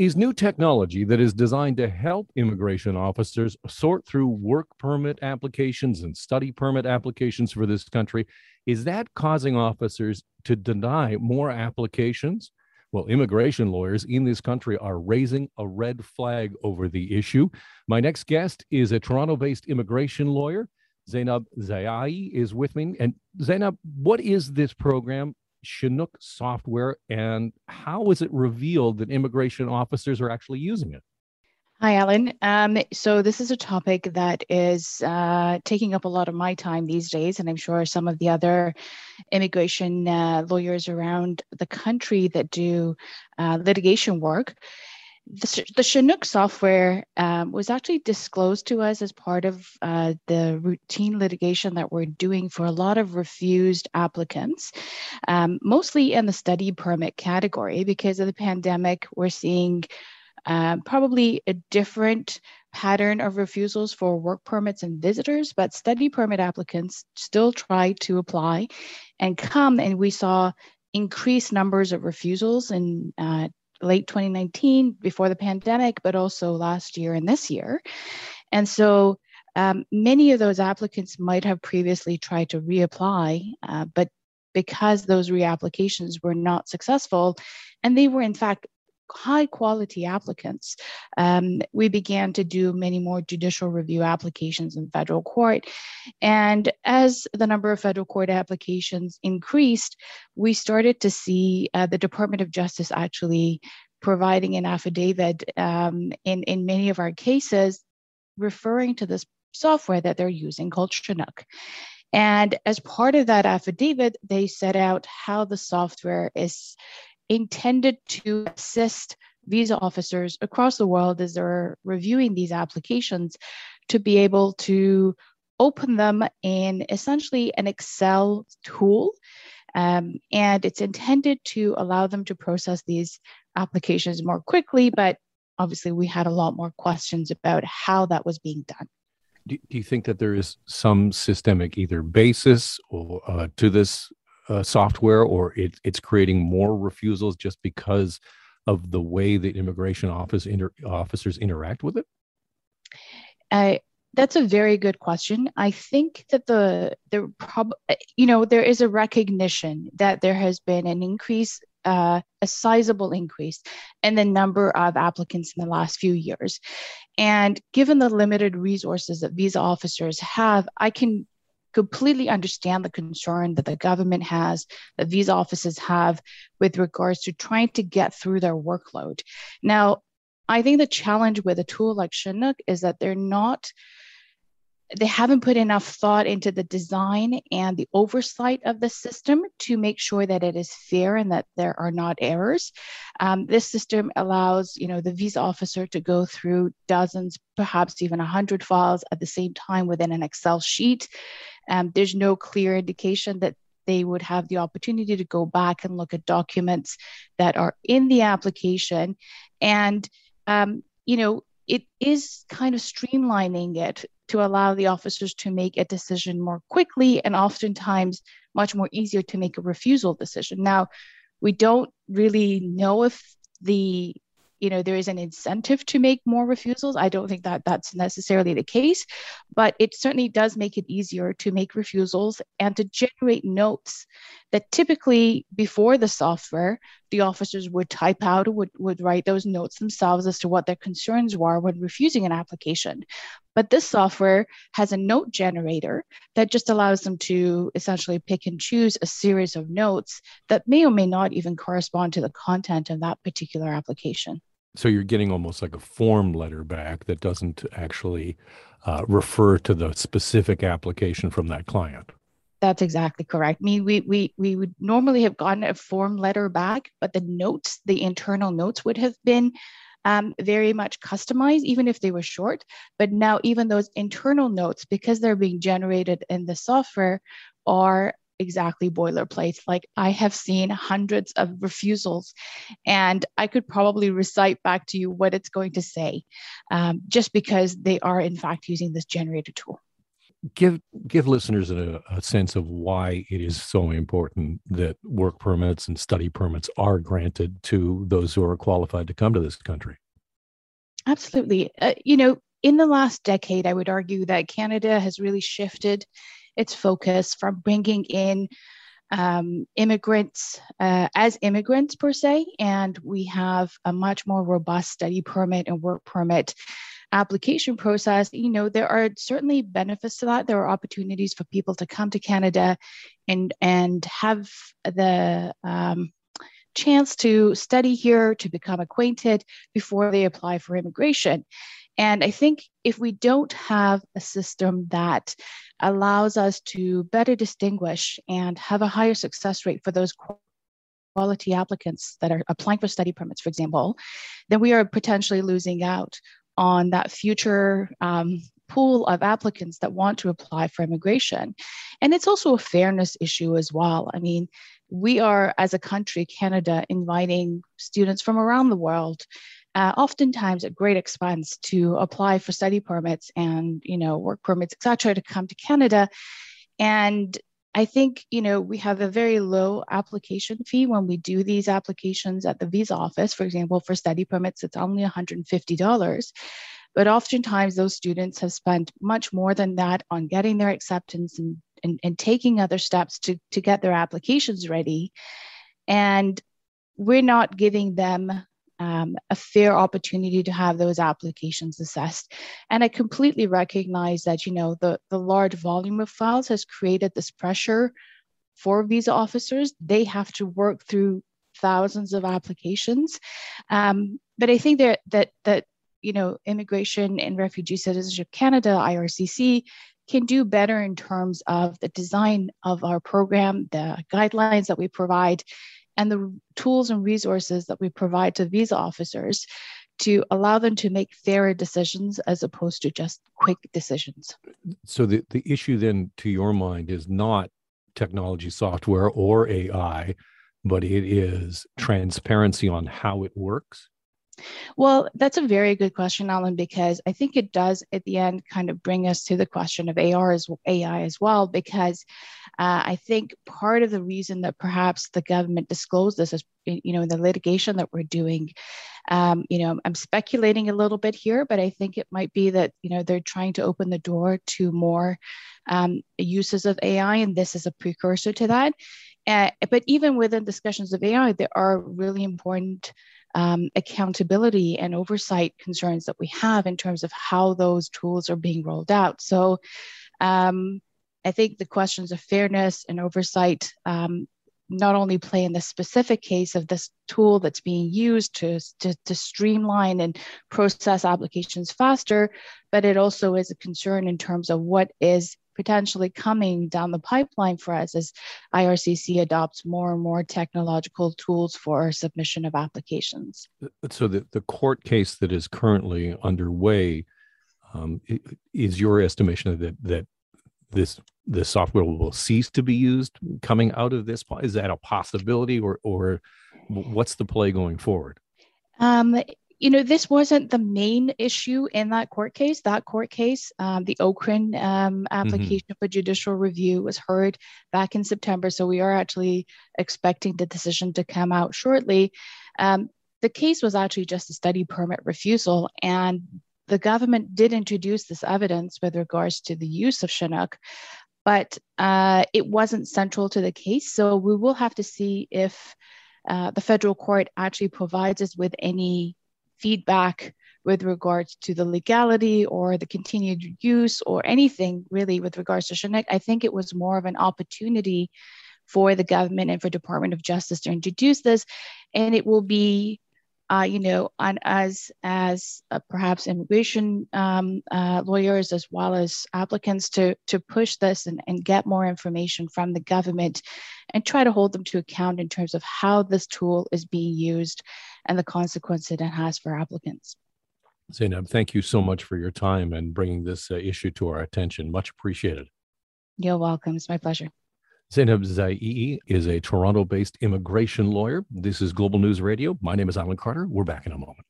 is new technology that is designed to help immigration officers sort through work permit applications and study permit applications for this country. Is that causing officers to deny more applications? Well, immigration lawyers in this country are raising a red flag over the issue. My next guest is a Toronto based immigration lawyer. Zainab Ziaie is with me. And Zainab, what is this program Chinook software and how is it revealed that immigration officers are actually using it? Hi, Alan. Um, so, this is a topic that is uh, taking up a lot of my time these days, and I'm sure some of the other immigration uh, lawyers around the country that do uh, litigation work the, the Chinook software um, was actually disclosed to us as part of uh, the routine litigation that we're doing for a lot of refused applicants, um, mostly in the study permit category. Because of the pandemic, we're seeing uh, probably a different pattern of refusals for work permits and visitors, but study permit applicants still try to apply and come. And we saw increased numbers of refusals in uh, late 2019 before the pandemic, but also last year and this year. And so um, many of those applicants might have previously tried to reapply, uh, but because those reapplications were not successful, and they were in fact high quality applicants, um, we began to do many more judicial review applications in federal court. And as the number of federal court applications increased, we started to see uh, the Department of Justice actually providing an affidavit um, in, in many of our cases referring to this software that they're using called Chinook. And as part of that affidavit, they set out how the software is intended to assist visa officers across the world as they're reviewing these applications to be able to open them in essentially an Excel tool. Um, and it's intended to allow them to process these applications more quickly. But obviously, we had a lot more questions about how that was being done. Do, do you think that there is some systemic either basis or uh, to this uh, software or it, it's creating more refusals just because of the way that immigration office inter- officers interact with it? Uh, that's a very good question. I think that the the prob you know there is a recognition that there has been an increase, uh, a sizable increase in the number of applicants in the last few years, and given the limited resources that visa officers have, I can completely understand the concern that the government has, that visa offices have with regards to trying to get through their workload. Now, I think the challenge with a tool like Chinook is that they're not they haven't put enough thought into the design and the oversight of the system to make sure that it is fair and that there are not errors. Um, this system allows, you know, the visa officer to go through dozens, perhaps even a hundred files at the same time within an Excel sheet. Um, there's no clear indication that they would have the opportunity to go back and look at documents that are in the application. And, um, you know, it is kind of streamlining it to allow the officers to make a decision more quickly and oftentimes much more easier to make a refusal decision. Now, we don't really know if the you know there is an incentive to make more refusals. I don't think that that's necessarily the case but it certainly does make it easier to make refusals and to generate notes that typically before the software the officers would type out would, would write those notes themselves as to what their concerns were when refusing an application. But this software has a note generator that just allows them to essentially pick and choose a series of notes that may or may not even correspond to the content of that particular application so you're getting almost like a form letter back that doesn't actually uh, refer to the specific application from that client. That's exactly correct. I mean, we, we, we would normally have gotten a form letter back, but the notes, the internal notes would have been um, very much customized, even if they were short. But now, even those internal notes, because they're being generated in the software, are exactly boilerplate. Like I have seen hundreds of refusals, and I could probably recite back to you what it's going to say, um, just because they are in fact using this generator tool. give give listeners a, a, sense of why it is so important that work permits and study permits are granted to those who are qualified to come to this country. Absolutely. Uh, you know, in the last decade, I would argue that Canada has really shifted its focus from bringing in um, immigrants uh, as immigrants per se, and we have a much more robust study permit and work permit application process, you know, there are certainly benefits to that. There are opportunities for people to come to Canada and and have the um, chance to study here, to become acquainted before they apply for immigration. And I think if we don't have a system that allows us to better distinguish and have a higher success rate for those quality applicants that are applying for study permits, for example, then we are potentially losing out on that future um, pool of applicants that want to apply for immigration. And it's also a fairness issue as well. I mean, we are, as a country, Canada, inviting students from around the world. Uh, oftentimes at great expense to apply for study permits and you know work permits etc to come to canada and I think, you know, we have a very low application fee when we do these applications at the visa office. For example, for study permits, it's only $150. But oftentimes those students have spent much more than that on getting their acceptance and, and, and taking other steps to, to get their applications ready. And we're not giving them um, a fair opportunity to have those applications assessed. And I completely recognize that, you know, the, the large volume of files has created this pressure for visa officers. They have to work through thousands of applications. Um, but I think that, that, that, you know, Immigration and Refugee Citizenship Canada, IRCC, can do better in terms of the design of our program, the guidelines that we provide, and the tools and resources that we provide to visa officers to allow them to make fairer decisions as opposed to just quick decisions. So the, the issue then to your mind is not technology software or AI, but it is transparency on how it works. Well, that's a very good question, Alan, because I think it does at the end kind of bring us to the question of AR as AI as well, because uh, I think part of the reason that perhaps the government disclosed this is, you know, in the litigation that we're doing, um, you know, I'm speculating a little bit here, but I think it might be that, you know, they're trying to open the door to more um, uses of AI, and this is a precursor to that. Uh, but even within discussions of AI, there are really important um, accountability and oversight concerns that we have in terms of how those tools are being rolled out. So um, I think the questions of fairness and oversight um, not only play in the specific case of this tool that's being used to, to, to, streamline and process applications faster, but it also is a concern in terms of what is potentially coming down the pipeline for us as IRCC adopts more and more technological tools for submission of applications. So the, the court case that is currently underway um, is your estimation that that this this software will cease to be used coming out of this? Is that a possibility, or or what's the play going forward? Um, you know, this wasn't the main issue in that court case. That court case, um, the Ocran um, application mm-hmm. for judicial review was heard back in September. So we are actually expecting the decision to come out shortly. Um, the case was actually just a study permit refusal, and the government did introduce this evidence with regards to the use of Chinook, but uh, it wasn't central to the case. So we will have to see if uh, the federal court actually provides us with any feedback with regards to the legality or the continued use or anything really with regards to Chinook. I think it was more of an opportunity for the government and for Department of Justice to introduce this, and it will be. Uh, you know, on as as uh, perhaps immigration um, uh, lawyers as well as applicants to to push this and, and get more information from the government, and try to hold them to account in terms of how this tool is being used and the consequences it has for applicants. Zainab, thank you so much for your time and bringing this uh, issue to our attention. Much appreciated. You're welcome. It's my pleasure. Zainab Ziaie is a Toronto based immigration lawyer. This is Global News Radio. My name is Alan Carter. We're back in a moment.